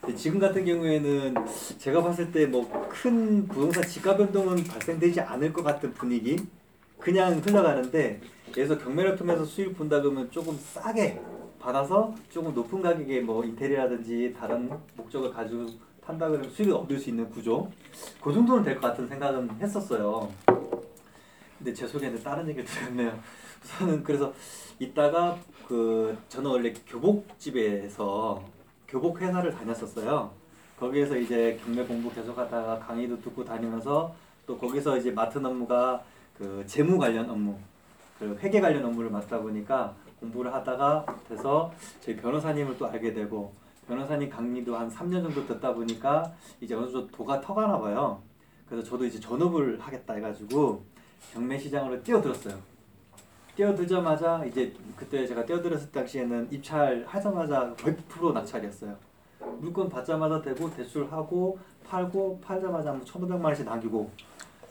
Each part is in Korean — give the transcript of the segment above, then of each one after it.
근데 지금 같은 경우에는 제가 봤을 때 뭐 큰 부동산 지가 변동은 발생되지 않을 것 같은 분위기 그냥 흘러가는데 여기서 경매를 통해서 수익 본다 그러면 조금 싸게 받아서 조금 높은 가격에 뭐 인테리어라든지 다른 목적을 가지고 판다 그러면 수익을 얻을 수 있는 구조 그 정도는 될 것 같은 생각은 했었어요. 근데 제 속에는 다른 얘기를 들었네요. 우선은 그래서 이따가 그 저는 원래 교복집에서 교복 회사를 다녔었어요. 거기에서 이제 경매 공부 계속하다가 강의도 듣고 다니면서 또 거기서 이제 맡은 업무가 그 재무 관련 업무, 그 회계 관련 업무를 맡다 보니까 공부를 하다가 돼서 저희 변호사님을 또 알게 되고 변호사님 강의도 한 3년 정도 듣다 보니까 이제 어느 정도 도가 터가나 봐요. 그래서 저도 이제 전업을 하겠다 해가지고 경매 시장으로 뛰어들었어요. 뛰어들자마자 이제 그때 제가 뛰어들었을 당시에는 입찰 하자마자 100% 낙찰이었어요. 물건 받자마자 되고 대출하고 팔고 팔자마자 뭐 1,500만 원씩 남기고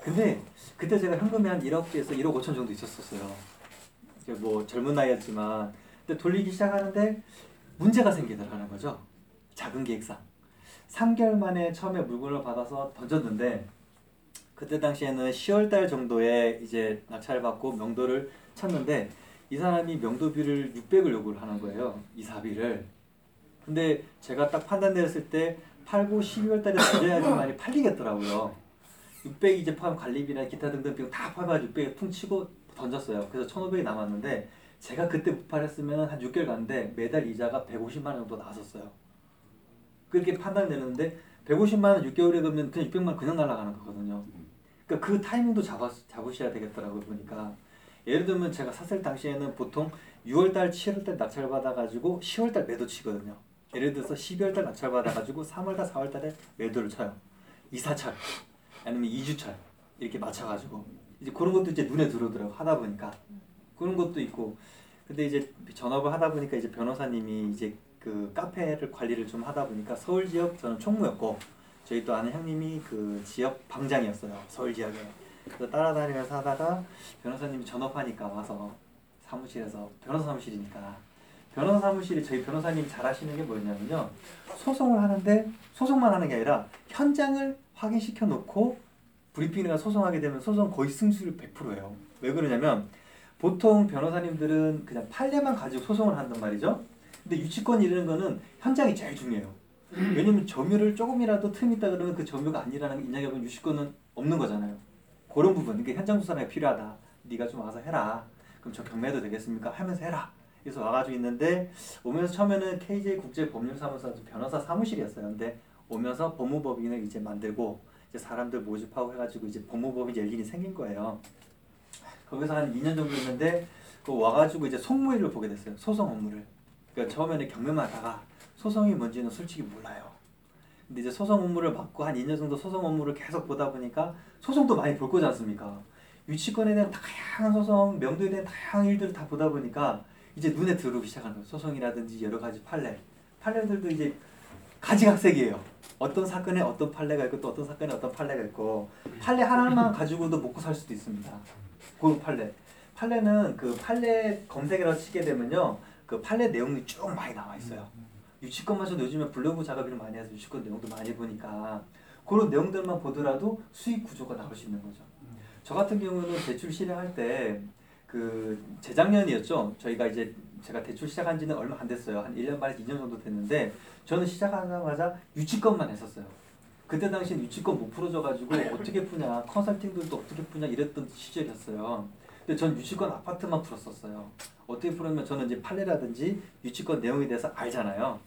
근데 그때 제가 현금이 한 1억에서 1억 5천 정도 있었었어요. 이제 뭐 젊은 나이였지만 근데 돌리기 시작하는데 문제가 생기더라는 거죠. 작은 계획상. 3개월 만에 처음에 물건을 받아서 던졌는데 그때 당시에는 10월 달 정도에 이제 낙찰을 받고 명도를 쳤는데 이 사람이 명도비를 600을 요구를 하는 거예요. 이사비를. 근데 제가 딱 판단 내렸을 때 팔고 12월 달에 던져야지만이 팔리겠더라고요. 600 이제 포함 관리비나 기타 등등 비용 다 포함해서 600에 퉁 치고 던졌어요. 그래서 1,500이 남았는데 제가 그때 못 팔았으면 한 6개월 갔는데 매달 이자가 150만 원 정도 나왔었어요. 그렇게 판단 내는데 150만 원 6개월에 그러면 그냥 600만 원 그냥 날아가는 거거든요. 그러니까 그 타이밍도 잡아, 잡으셔야 되겠더라고요 보니까 예를 들면 제가 샀을 당시에는 보통 6월달, 7월달 낙찰 받아가지고 10월달 매도 치거든요. 예를 들어서 12월달 낙찰 받아가지고 3월달, 4월달에 매도를 쳐요. 이사철 아니면 이주철 이렇게 맞춰가지고 이제 그런 것도 이제 눈에 들어오더라고 하다 보니까 그런 것도 있고 근데 이제 전업을 하다 보니까 이제 변호사님이 이제 그 카페를 관리를 좀 하다 보니까 서울 지역 저는 총무였고 저희 또 아는 형님이 그 지역 방장이었어요 서울 지역에 그래서 따라다니면서 하다가 변호사님이 전업하니까 와서 사무실에서 변호사 사무실이니까. 변호사 사무실이 저희 변호사님 잘하시는 게 뭐냐면요. 소송을 하는데 소송만 하는 게 아니라 현장을 확인시켜 놓고 브리핑이나 소송하게 되면 소송 거의 승수율 100%예요. 왜 그러냐면 보통 변호사님들은 그냥 판례만 가지고 소송을 한단 말이죠. 근데 유치권 이르는 거는 현장이 제일 중요해요. 왜냐면 점유를 조금이라도 틈 있다 그러면 그 점유가 아니라는 인정해 보면 유치권은 없는 거잖아요 그런 부분, 그러니까 현장 수사가 필요하다. 네가 좀 와서 해라. 그럼 저 경매도 되겠습니까? 하면서 해라. 그래서 와가지고 있는데 오면서 처음에는 KJ 국제 법률사무소 변호사 사무실이었어요. 근데 오면서 법무법인을 이제 만들고 이제 사람들 모집하고 해가지고 이제 법무법인 열린이 생긴 거예요. 거기서 한 2년 정도 있는데 그 와가지고 이제 송무일을 보게 됐어요. 소송 업무를. 그러니까 처음에는 경매만 하다가 소송이 뭔지는 솔직히 몰라요. 근데 이제 소송 업무를 맡고 한 2년 정도 소송 업무를 계속 보다 보니까 소송도 많이 볼 거지 않습니까? 유치권에 대한 다양한 소송, 명도에 대한 다양한 일들을 다 보다 보니까 이제 눈에 들어오기 시작하는 거예요. 소송이라든지 여러 가지 판례. 판례들도 이제 가지각색이에요. 어떤 사건에 어떤 판례가 있고 또 어떤 사건에 어떤 판례가 있고 판례 하나만 가지고도 먹고 살 수도 있습니다. 그 판례. 판례는 그 판례 검색이라고 치게 되면요. 그 판례 내용이 쭉 많이 나와 있어요. 유치권마저도 요즘에 블로그 작업을 많이 해서 유치권 내용도 많이 보니까 그런 내용들만 보더라도 수익 구조가 나올 수 있는 거죠. 저 같은 경우는 대출 실행할 때 그 재작년이었죠. 저희가 이제 제가 대출 시작한 지는 얼마 안 됐어요. 한 1년 반에서 2년 정도 됐는데 저는 시작하자마자 유치권만 했었어요. 그때 당시엔 유치권 못 풀어줘가지고 어떻게 푸냐 컨설팅들도 어떻게 푸냐 이랬던 시절이었어요. 근데 전 유치권 아파트만 풀었었어요. 어떻게 풀었냐면 저는 이제 판례라든지 유치권 내용에 대해서 알잖아요.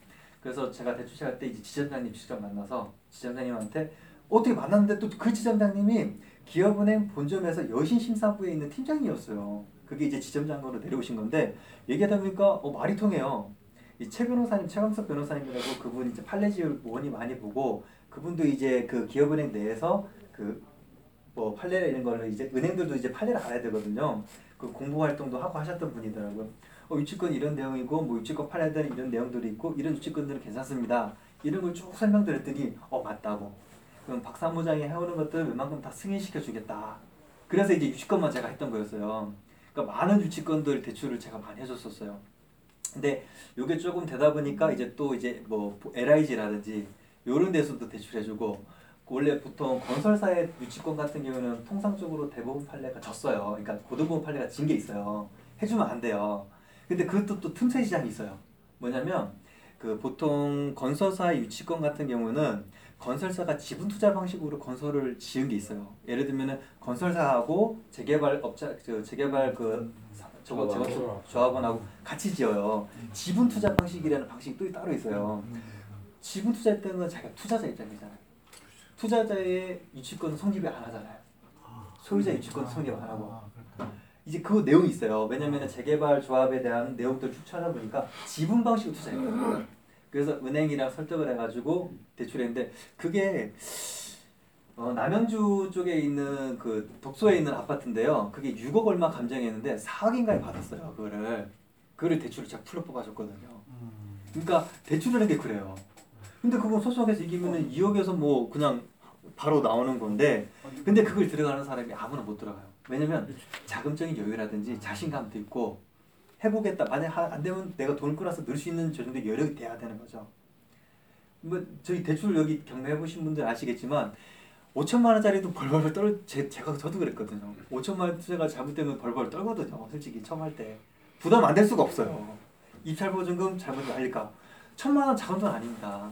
그래서 제가 대출 시작할 때 이제 지점장님 직접 만나서 지점장님한테 어떻게 만났는데 또 그 지점장님이 기업은행 본점에서 여신심사부에 있는 팀장이었어요. 그게 이제 지점장으로 내려오신 건데 얘기하다 보니까 어, 말이 통해요. 이 최 변호사님, 최강석 변호사님이라고 그분 이제 판례 지을 원이 많이 보고 그분도 이제 그 기업은행 내에서 그 뭐 판례 이런 거를 이제 은행들도 이제 판례를 알아야 되거든요. 그 공부 활동도 하고 하셨던 분이더라고요. 어, 유치권 이런 내용이고 뭐 유치권 판례들은 이런 내용들이 있고 이런 유치권들은 괜찮습니다. 이런 걸 쭉 설명드렸더니 어 맞다고. 그럼 박 사무장이 해오는 것들 웬만큼 다 승인시켜 주겠다. 그래서 이제 유치권만 제가 했던 거였어요. 그러니까 많은 유치권들 대출을 제가 많이 해줬었어요. 근데 요게 조금 되다 보니까 이제 또 이제 뭐 LIG라든지 요런 데서도 대출해주고 원래 보통 건설사의 유치권 같은 경우는 통상적으로 대부분 판례가 졌어요. 그러니까 고등부분 판례가 진 게 있어요. 해주면 안 돼요. 근데 그것도 또 틈새 시장이 있어요. 뭐냐면 그 보통 건설사 유치권 같은 경우는 건설사가 지분 투자 방식으로 건설을 지은 게 있어요. 예를 들면은 건설사하고 재개발 업자 저 재개발 그 사- 저거 조합원. 저거 조합원하고 같이 지어요. 지분 투자 방식이라는 방식이 또 따로 있어요. 지분 투자할 때는 자기가 투자자 입장이잖아요. 투자자의 유치권 성립이 안 하잖아요. 소유자 유치권 성립 안 하고. 이제 그 내용이 있어요. 왜냐면 재개발 조합에 대한 내용들 쭉 찾아보니까 지분 방식으로 투자했거든요. 그래서 은행이랑 설득을 해가지고 대출했는데 그게 어, 남양주 쪽에 있는 그 독소에 있는 아파트인데요. 그게 6억 얼마 감정했는데 4억인가에 받았어요. 그거를 그거를 대출을 제가 풀로 뽑아줬거든요. 그러니까 대출을 한 게 그래요. 근데 그거 소송에서 이기면은 2억에서 뭐 그냥 바로 나오는 건데 근데 그걸 들어가는 사람이 아무나 못 들어가요. 왜냐면 자금적인 여유라든지 자신감도 있고 해보겠다. 만약 하- 안 되면 내가 돈을 끌어서 넣을 수 있는 저 정도 여력이 돼야 되는 거죠. 뭐 저희 대출 여기 경매 해 보신 분들 아시겠지만 5천만 원짜리도 벌벌 떨 제, 제가 저도 그랬거든요. 5천만 원 투자가 잘못되면 벌벌 떨거든요. 솔직히 처음 할 때 부담 안 될 수가 없어요. 입찰 보증금 잘못 알릴까? 천만 원 작은 돈 아닙니다.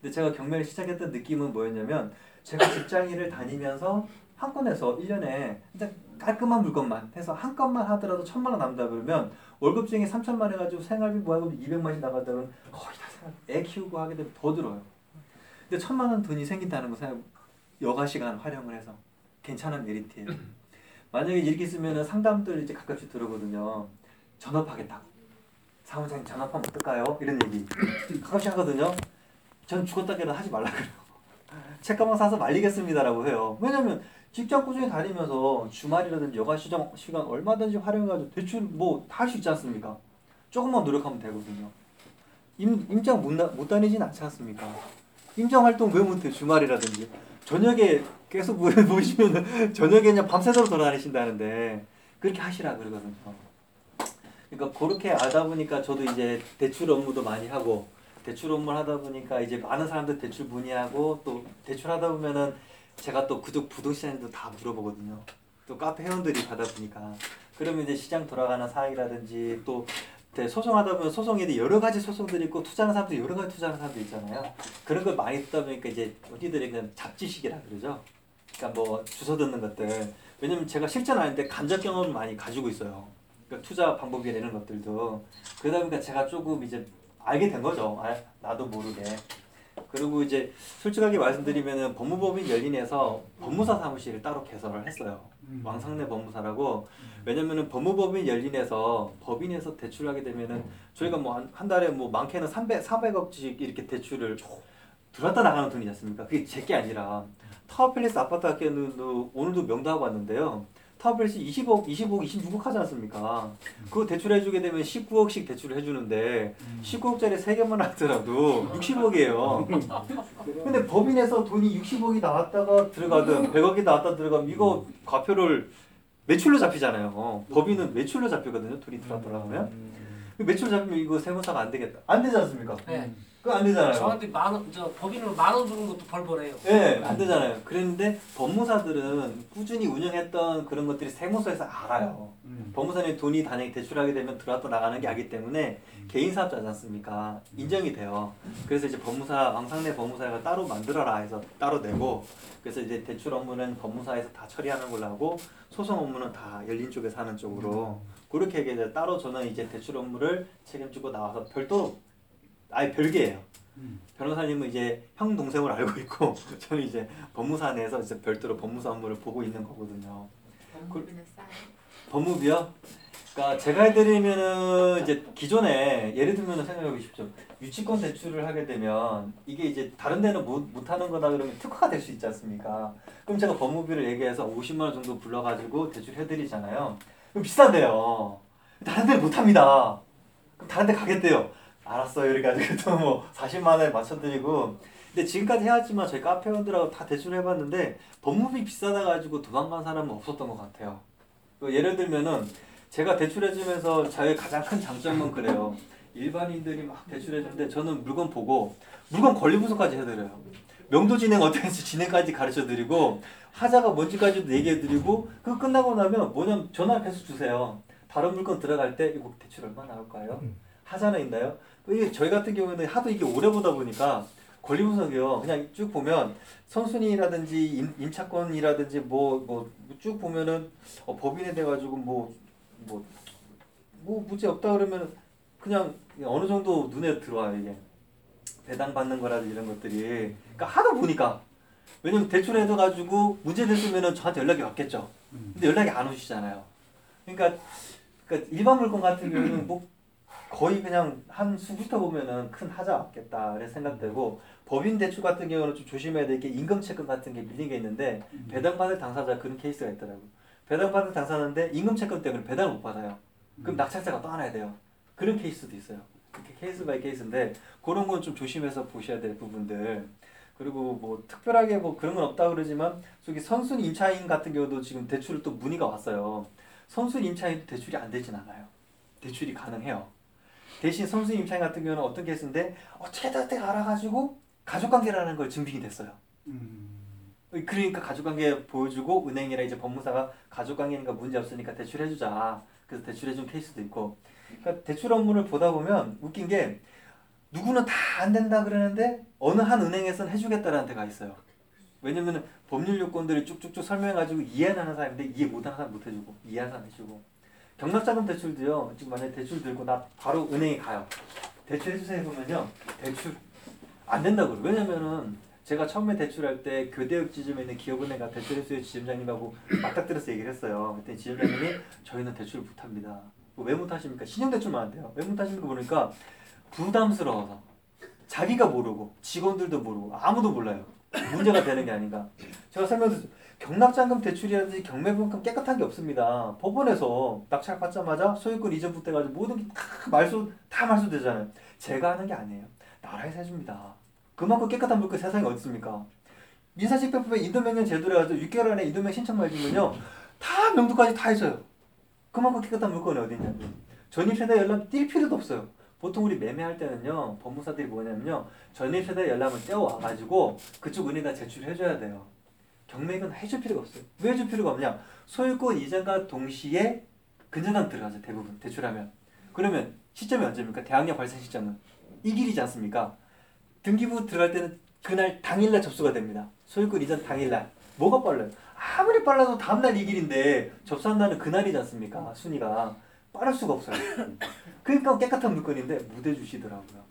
근데 제가 경매를 시작했던 느낌은 뭐였냐면 제가 직장인을 다니면서 한 건에서 1년에 일단 깔끔한 물건만 해서 한 건만 하더라도 천만 원 남다 그러면 월급 중에 3천만 해가지고 생활비 모아보면 200만씩 나가다 그러면 거의 다 생활 애 키우고 하게 되면 더 들어요. 근데 천만 원 돈이 생긴다는 거 생각 여가 시간 활용을 해서 괜찮은 메리트예요. 만약에 이렇게 쓰면은 상담들 이제 가끔씩 들어거든요. 전업하겠다. 사무장님 전업하면 어떨까요? 이런 얘기 가끔씩 하거든요. 전 죽었다 깨도 하지 말라 그래요. 책가방 사서 말리겠습니다라고 해요. 왜냐면 직장 꾸준히 다니면서 주말이라든지 여가 시장 시간 얼마든지 활용해가지고 대출 뭐 다 할 수 있지 않습니까? 조금만 노력하면 되거든요. 임, 임장 못, 나, 못 다니진 않지 않습니까? 임장 활동 왜 못해? 주말이라든지 저녁에 계속 보- 보시면은 저녁에 그냥 밤새도록 돌아다니신다는데 그렇게 하시라 그러거든요. 그러니까 그렇게 알다 보니까 저도 이제 대출 업무도 많이 하고 대출 업무를 하다 보니까 이제 많은 사람들 대출 문의하고 또 대출하다 보면은 제가 또 그쪽 부동산도 다 물어보거든요. 또 카페 회원들이 받아 보니까 그러면 이제 시장 돌아가는 사항이라든지 또 네, 소송하다 보면 소송에 여러 가지 소송들이 있고 투자하는 사람도 여러 가지 투자하는 사람도 있잖아요. 그런 걸 많이 듣다 보니까 이제 언니들이 그냥 잡지식이라 그러죠. 그러니까 뭐 주워 듣는 것들. 왜냐면 제가 실전 아닌데 간접 경험을 많이 가지고 있어요. 그러니까 투자 방법이나 이런 것들도 그러다 보니까 제가 조금 이제 알게 된 거죠. 아, 나도 모르게. 그리고 이제 솔직하게 말씀드리면은 법무법인 열린에서 법무사 사무실을 따로 개설을 했어요. 왕상내 법무사라고 왜냐면은 법무법인 열린에서 법인에서 대출하게 되면은 저희가 뭐한 한 달에 뭐 많게는 300 400억씩 이렇게 대출을 들어왔다 나가는 돈이지 않습니까? 그게 제 게 아니라 타워팰리스 아파트 학교도 오늘도 명도하고 왔는데요. 타워팰리스 20억, 25억, 26억 하지 않습니까? 그거 대출해주게 되면 19억씩 대출을 해주는데 19억짜리 3개만 하더라도 60억이에요. 근데 법인에서 돈이 60억이 나왔다가 들어가든 100억이 나왔다 들어가면 이거 과표를 매출로 잡히잖아요. 법인은 매출로 잡히거든요. 돈이 들어왔다 나가면. 그 매출 잡히면 이거 세무사가 안 되겠다. 안 되지 않습니까? 네. 그거 안 되잖아요. 저한테 만원 저 법인으로 만 원 주는 것도 벌벌해요. 예, 안 되잖아요. 그랬는데 법무사들은 꾸준히 운영했던 그런 것들이 세무서에서 알아요. 법무사님 돈이 단약에 대출하게 되면 들어왔다 나가는 게 알기 때문에 개인 사업자지 않습니까? 인정이 돼요. 그래서 이제 법무사 왕상내 법무사가 따로 만들어라 해서 따로 내고 그래서 이제 대출 업무는 법무사에서 다 처리하는 걸로 하고 소송 업무는 다 열린 쪽에서 하는 쪽으로 그렇게 이제 따로 저는 이제 대출 업무를 책임지고 나와서 별도로 아예 별개예요. 변호사님은 이제 형 동생을 알고 있고 저는 이제 법무사 내에서 이제 별도로 법무사 업무를 보고 있는 거거든요. 법무비는 싸요. 법무비요? 그러니까 제가 해드리면은 이제 기존에 예를 들면 생각해 보십시오. 유치권 대출을 하게 되면 이게 이제 다른 데는 못, 못 하는 거다 그러면 특화가 될 수 있지 않습니까? 그럼 제가 법무비를 얘기해서 50만 원 정도 불러가지고 대출해 드리잖아요. 그럼 비싼데요. 다른 데는 못 합니다. 그럼 다른 데 가겠대요. 알았어요. 이래가지고 또뭐 40만 원에 맞춰드리고 근데 지금까지 해왔지만 저희 카페원들하고 다 대출을 해봤는데 법무비 비싸다 가지고 도망간 사람은 없었던 것 같아요. 그 예를 들면은 제가 대출해주면서 저의 가장 큰 장점은 그래요. 일반인들이 막 대출해주는데 저는 물건 보고 물건 권리 분석까지 해드려요. 명도 진행 해서 진행까지 가르쳐드리고 하자가 뭔지까지도 얘기해드리고 그거 끝나고 나면 뭐냐면 전화 계속 주세요. 다른 물건 들어갈 때 이거 대출 얼마 나올까요? 하자는 있나요? 이게 저희 같은 경우에는 하도 이게 오래 보다 보니까 권리 분석이요. 그냥 쭉 보면 선순위라든지 임, 임차권이라든지 뭐 뭐 쭉 보면은 어, 법인에 돼 가지고 뭐 뭐 뭐 문제 없다 그러면 그냥 어느 정도 눈에 들어와요 이게. 배당 받는 거라든지 이런 것들이. 그러니까 하도 보니까. 왜냐면 대출해서 가지고 문제 됐으면은 저한테 연락이 왔겠죠. 근데 연락이 안 오시잖아요. 그러니까 그러니까 일반 물건 같은 경우는 뭐 거의 그냥 한 수부터 보면은 큰 하자 왔겠다 이런 생각되고 법인 대출 같은 경우는 좀 조심해야 될 게 임금 채권 같은 게 밀린 게 있는데 배당받을 당사자 그런 케이스가 있더라고. 배당받을 당사자인데 임금 채권 때문에 배당을 못 받아요. 그럼 낙찰자가 떠안아야 돼요. 그런 케이스도 있어요. 이렇게 case by case인데 그런 건 좀 조심해서 보셔야 될 부분들. 그리고 뭐 특별하게 뭐 그런 건 없다 그러지만 저기 선순위 임차인 같은 경우도 지금 대출을 또 문의가 왔어요. 선순위 임차인도 대출이 안 되진 않아요. 대출이 가능해요. 대신 선순위 임차인 같은 경우는 어떤 케이스인데 어떻게든 어떻게 알아가지고 가족관계라는 걸 증빙이 됐어요. 그러니까 가족관계 보여주고 은행이랑 이제 법무사가 가족관계니까 문제 없으니까 대출해주자. 그래서 대출해준 케이스도 있고. 그러니까 대출 업무를 보다 보면 웃긴 게 누구는 다 안 된다 그러는데 어느 한 은행에서는 해주겠다라는 데가 있어요. 왜냐면 법률 요건들을 쭉쭉쭉 설명해가지고 이해하는 사람인데 이해 못하는 사람 못 해주고 이해하는 사람 해주고 경락자금 대출도요. 지금 만약에 대출 들고 나 바로 은행에 가요. 대출 해주세요 그러면요. 대출 안 된다고 그래요. 왜냐면은 제가 처음에 대출할 때 교대역 지점에 있는 기업은행가 대출해주세요 지점장님하고 맞닥뜨려서 얘기를 했어요. 그때 지점장님이 저희는 대출을 못합니다. 뭐왜 못하십니까? 신용대출만 안 돼요. 왜 못하십니까? 보니까 부담스러워서 자기가 모르고 직원들도 모르고 아무도 몰라요. 문제가 되는 게 아닌가. 제가 설명드렸죠. 경락자금 대출이라든지 경매분금 깨끗한 게 없습니다. 법원에서 낙찰 받자마자 소유권 이전부터 해가지고 모든 게 다 말소 다 말소되잖아요. 제가 하는 게 아니에요. 나라에서 해줍니다. 그만큼 깨끗한 물건 세상에 어디 있습니까? 민사집행법에 인도명령 제도로 해가지고 6개월 안에 인도명 신청만 해주면요 다 명도까지 다 해줘요. 그만큼 깨끗한 물건이 어디 있냐고요. 전입세대 열람 뛸 필요도 없어요. 보통 우리 매매할 때는요 법무사들이 뭐냐면요 전입세대 열람을 떼어와가지고 그쪽 은행에다 제출해줘야 돼요. 경매는 해줄 필요가 없어요. 왜 해줄 필요가 없냐? 소유권 이전과 동시에 근저당 들어가죠 대부분 대출하면. 그러면 시점이 언제입니까? 대항력 발생 시점은 이 길이지 않습니까? 등기부 들어갈 때는 그날 당일날 접수가 됩니다. 소유권 이전 당일날. 뭐가 빨라요? 아무리 빨라도 다음날 이 길인데 접수한 날은 그날이지 않습니까? 순위가 빠를 수가 없어요. 그러니까 깨끗한 물건인데 못 해주시더라고요.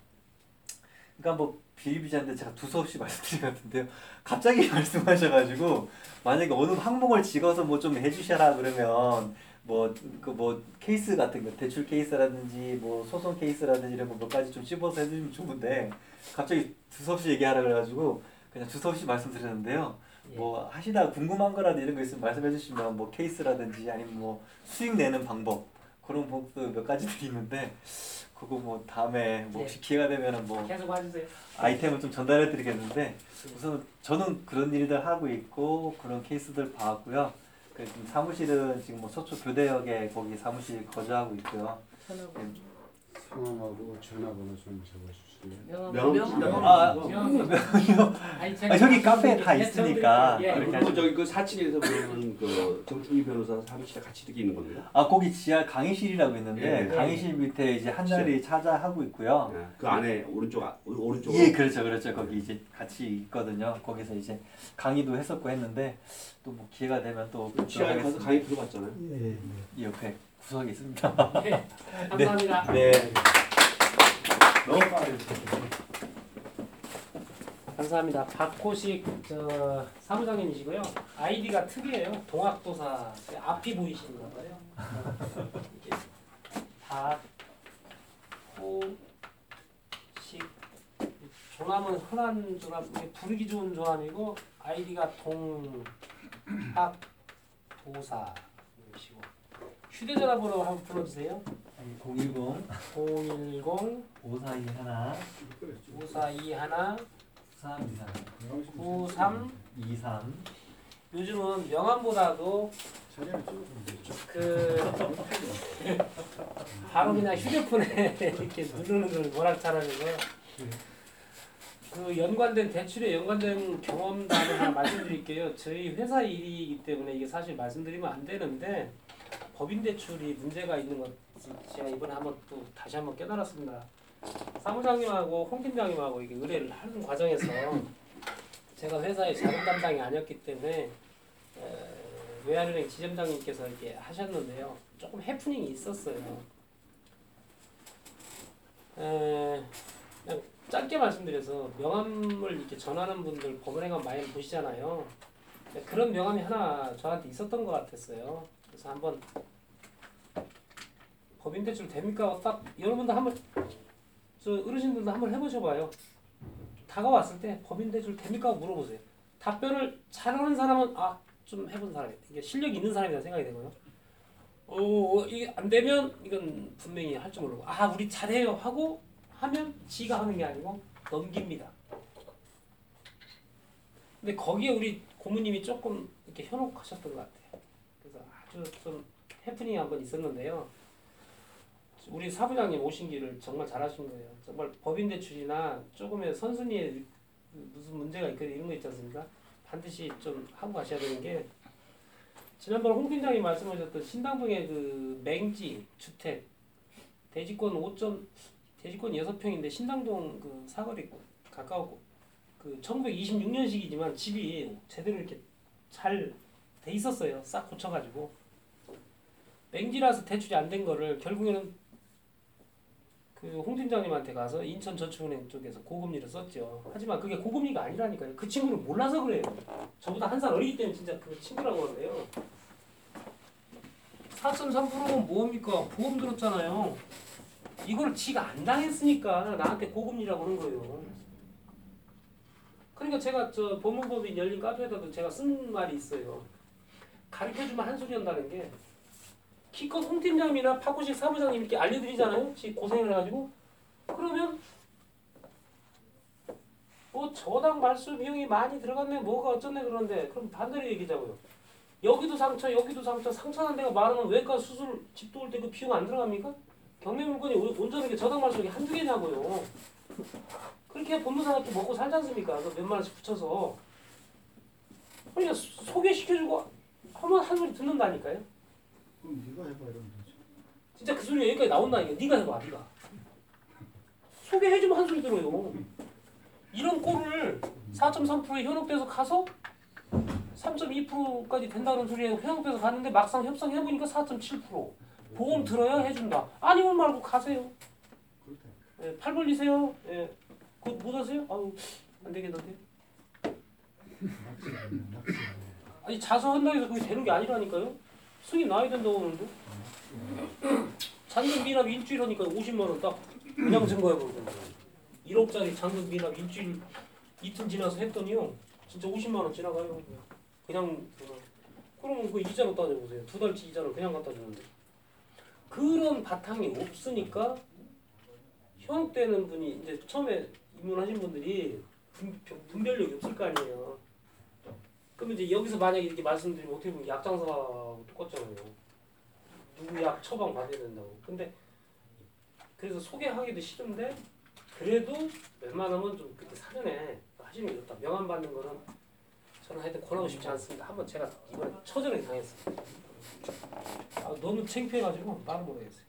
그러니까 뭐 비일비재한데 제가 두서없이 말씀드린 것 같은데요. 갑자기 말씀하셔가지고 만약에 어느 항목을 찍어서 뭐 좀 해주셔라 그러면 뭐 그 뭐 케이스 같은 거 대출 케이스라든지 뭐 소송 케이스라든지 이런 거몇 가지 좀 찝어서 해주면 좋은데 갑자기 두서없이 얘기하라 그래가지고 그냥 두서없이 말씀드렸는데요. 예. 뭐 하시다 궁금한 거라도 이런 거 있으면 말씀해 주시면 뭐 케이스라든지 아니면 뭐 수익 내는 방법 그런 방법도 몇 가지들이 있는데 그거 뭐 다음에 뭐 혹시 기회가 되면은 뭐 계속 와주세요. 아이템을 좀 전달해 드리겠는데 우선 저는 그런 일들 하고 있고 그런 케이스들 봐왔고요. 그 지금 사무실은 지금 뭐 서초 교대역에 거기 사무실 거주하고 있고요. 성함하고 전화번호 좀 적어주실래요? 명, 명- 명, 아, 명. 아니, 제가 아, 저기 카페에 다 예, 있으니까. 예, 예. 그리고 저기 그 4층에서 보면 그 정충희 변호사 사무실에 같이 듣기 있는 겁니다. 아 거기 지하 강의실이라고 있는데 예. 강의실 밑에 이제 한 자리 찾아 하고 있고요. 예, 그 안에 오른쪽 아- 오른쪽 예, 그렇죠, 그렇죠. 거기 이제 같이 있거든요. 거기서 이제 강의도 했었고 했는데 또 뭐 기회가 되면 또 가서 하겠습니다. 강의 들어봤잖아요. 예, 이 옆에 구석에 있습니다. 네, 감사합니다. 네. 너무 빠르죠. 감사합니다. 박호식 저 사무장님이시고요. 아이디가 특이해요. 동학도사 앞이 보이시는 건가요? 이게 박호식 조남은 흔한 조남, 부르기 좋은 조남이고 아이디가 동학도사이시고 휴대전화 번호 한번 불러주세요. 010 010 542 하나 542 3 93 23 요즘은 명함보다도 사진을 찍어주면 되죠. 그 바로 그냥 휴대폰에 이렇게 누르는 걸 뭐라 잘하면서 그 연관된 대출에 연관된 경험담을 하나 말씀드릴게요. 저희 회사 일이기 때문에 이게 사실 말씀드리면 안 되는데 법인 대출이 문제가 있는 것 제가 이번에 한번 또 다시 한번 깨달았습니다. 사무장님하고 홍 팀장님하고 이게 의뢰를 하는 과정에서 제가 회사의 자금 담당이 아니었기 때문에 에, 외환은행 지점장님께서 이렇게 하셨는데요. 조금 해프닝이 있었어요. 에, 짧게 말씀드려서 명함을 이렇게 전하는 분들 법원행관 많이 보시잖아요. 그런 명함이 하나 저한테 있었던 것 같았어요. 그래서 한번 법인 대출 됩니까? 딱 여러분들 한번 저 어르신들도 한번 해보셔봐요. 다가왔을 때 법인 대출 됩니까? 물어보세요. 답변을 잘하는 사람은 아 좀 해본 사람이 이게 실력이 있는 사람이라 생각이 되고요. 어 이게 안 되면 이건 분명히 할 줄 모르고 아 우리 잘해요 하고 하면 지가 하는 게 아니고 넘깁니다. 근데 거기에 우리 고모님이 조금 이렇게 현혹하셨던 것 같아요. 그래서 아주 좀 해프닝이 한 번 있었는데요. 우리 사부장님 오신 길을 정말 잘하신 거예요. 정말 법인 대출이나 조금의 선순위에 무슨 문제가 있거나 이런 거 있지 않습니까? 반드시 좀 하고 가셔야 되는 게 지난번 홍 팀장이 말씀하셨던 신당동의 그 맹지 주택 대지권 5점 대지권 6평인데 신당동 그 사거리 가까웠고 그 1926년식이지만 집이 제대로 이렇게 잘 돼 있었어요. 싹 고쳐가지고 맹지라서 대출이 안 된 거를 결국에는 그 홍 팀장님한테 가서 인천저축은행 쪽에서 고금리를 썼죠. 하지만 그게 고금리가 아니라니까요. 그 친구는 몰라서 그래요. 저보다 한 살 어리기 때문에 진짜 그 친구라고 하는데요. 4.3%면 뭡니까? 보험 들었잖아요. 이걸 지가 안 당했으니까 나한테 고금리라고 하는 거예요. 그러니까 제가 저 법무법인 열린 카페에다도 제가 쓴 말이 있어요. 가르쳐주면 한 소리 한다는 게 키컷 홍 팀장님이나 파고식 사무장님 이렇게 알려드리잖아요. 지 고생을 해가지고 그러면 뭐 저당 말소 비용이 많이 들어갔네 뭐가 어쩌네 그러는데 그럼 반대로 얘기자고요. 여기도 상처 여기도 상처 상처난 데가 많으면 외과 수술 집 도울 때그 비용 안 들어갑니까? 경매 물건이 온- 온전하게 저당 말소이 한두 개냐고요. 그렇게 법무사한테 먹고 살지 않습니까? 그 몇만 원씩 붙여서 그러니까 소- 소개시켜주고 한번 한 소리 듣는다니까요. 그럼 네가 해봐 이러면 되지. 진짜 그 소리가 여기까지 나온다니까. 네가 해봐, 네가. 소개해주면 한 소리 들어요. 이런 꼴을 4.3%에 현혹돼서 가서 3.2%까지 된다는 소리에 현혹돼서 갔는데 막상 협상해보니까 4.7%. 보험 들어야 해준다. 아니면 말고 가세요. 예, 팔 벌리세요. 예. 그못 하세요? 아유, 안 되겠는데. 아니 자수한다고 해서 그게 되는 게 아니라니까요. 승인 나야 된다고 하는데. 잔금 미납 일주일 하니까 50만 원 딱. 그냥 증거해버리고 1억짜리 잔금 미납 일주일 이틀 지나서 했더니요. 진짜 50만 원 지나가요. 그냥 그냥. 그러면 그 이자로 따져보세요. 두 달치 이자를 그냥 갖다 주는데. 그런 바탕이 없으니까 현혹되는 분이 이제 처음에 입문하신 분들이 분- 분별력이 없을 거 아니에요 그럼 이제 여기서 만약에 이렇게 말씀드리면 어떻게 보면 약장사하고 똑같잖아요. 누구 약 처방 받아야 된다고. 근데 그래서 소개하기도 싫은데 그래도 웬만하면 좀 그때 사전에 하시는 게 좋다. 명함 받는 거는 저는 하여튼 권하고 싶지 않습니다. 한번 제가 이번에 처절하게 당했어요. 아, 너무 창피해가지고 말을 못하겠어요.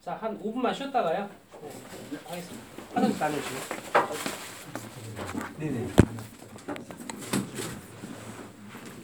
자, 한 5분만 쉬었다가요. 네, 하겠습니다. 화장실 다녀오시고. 네네.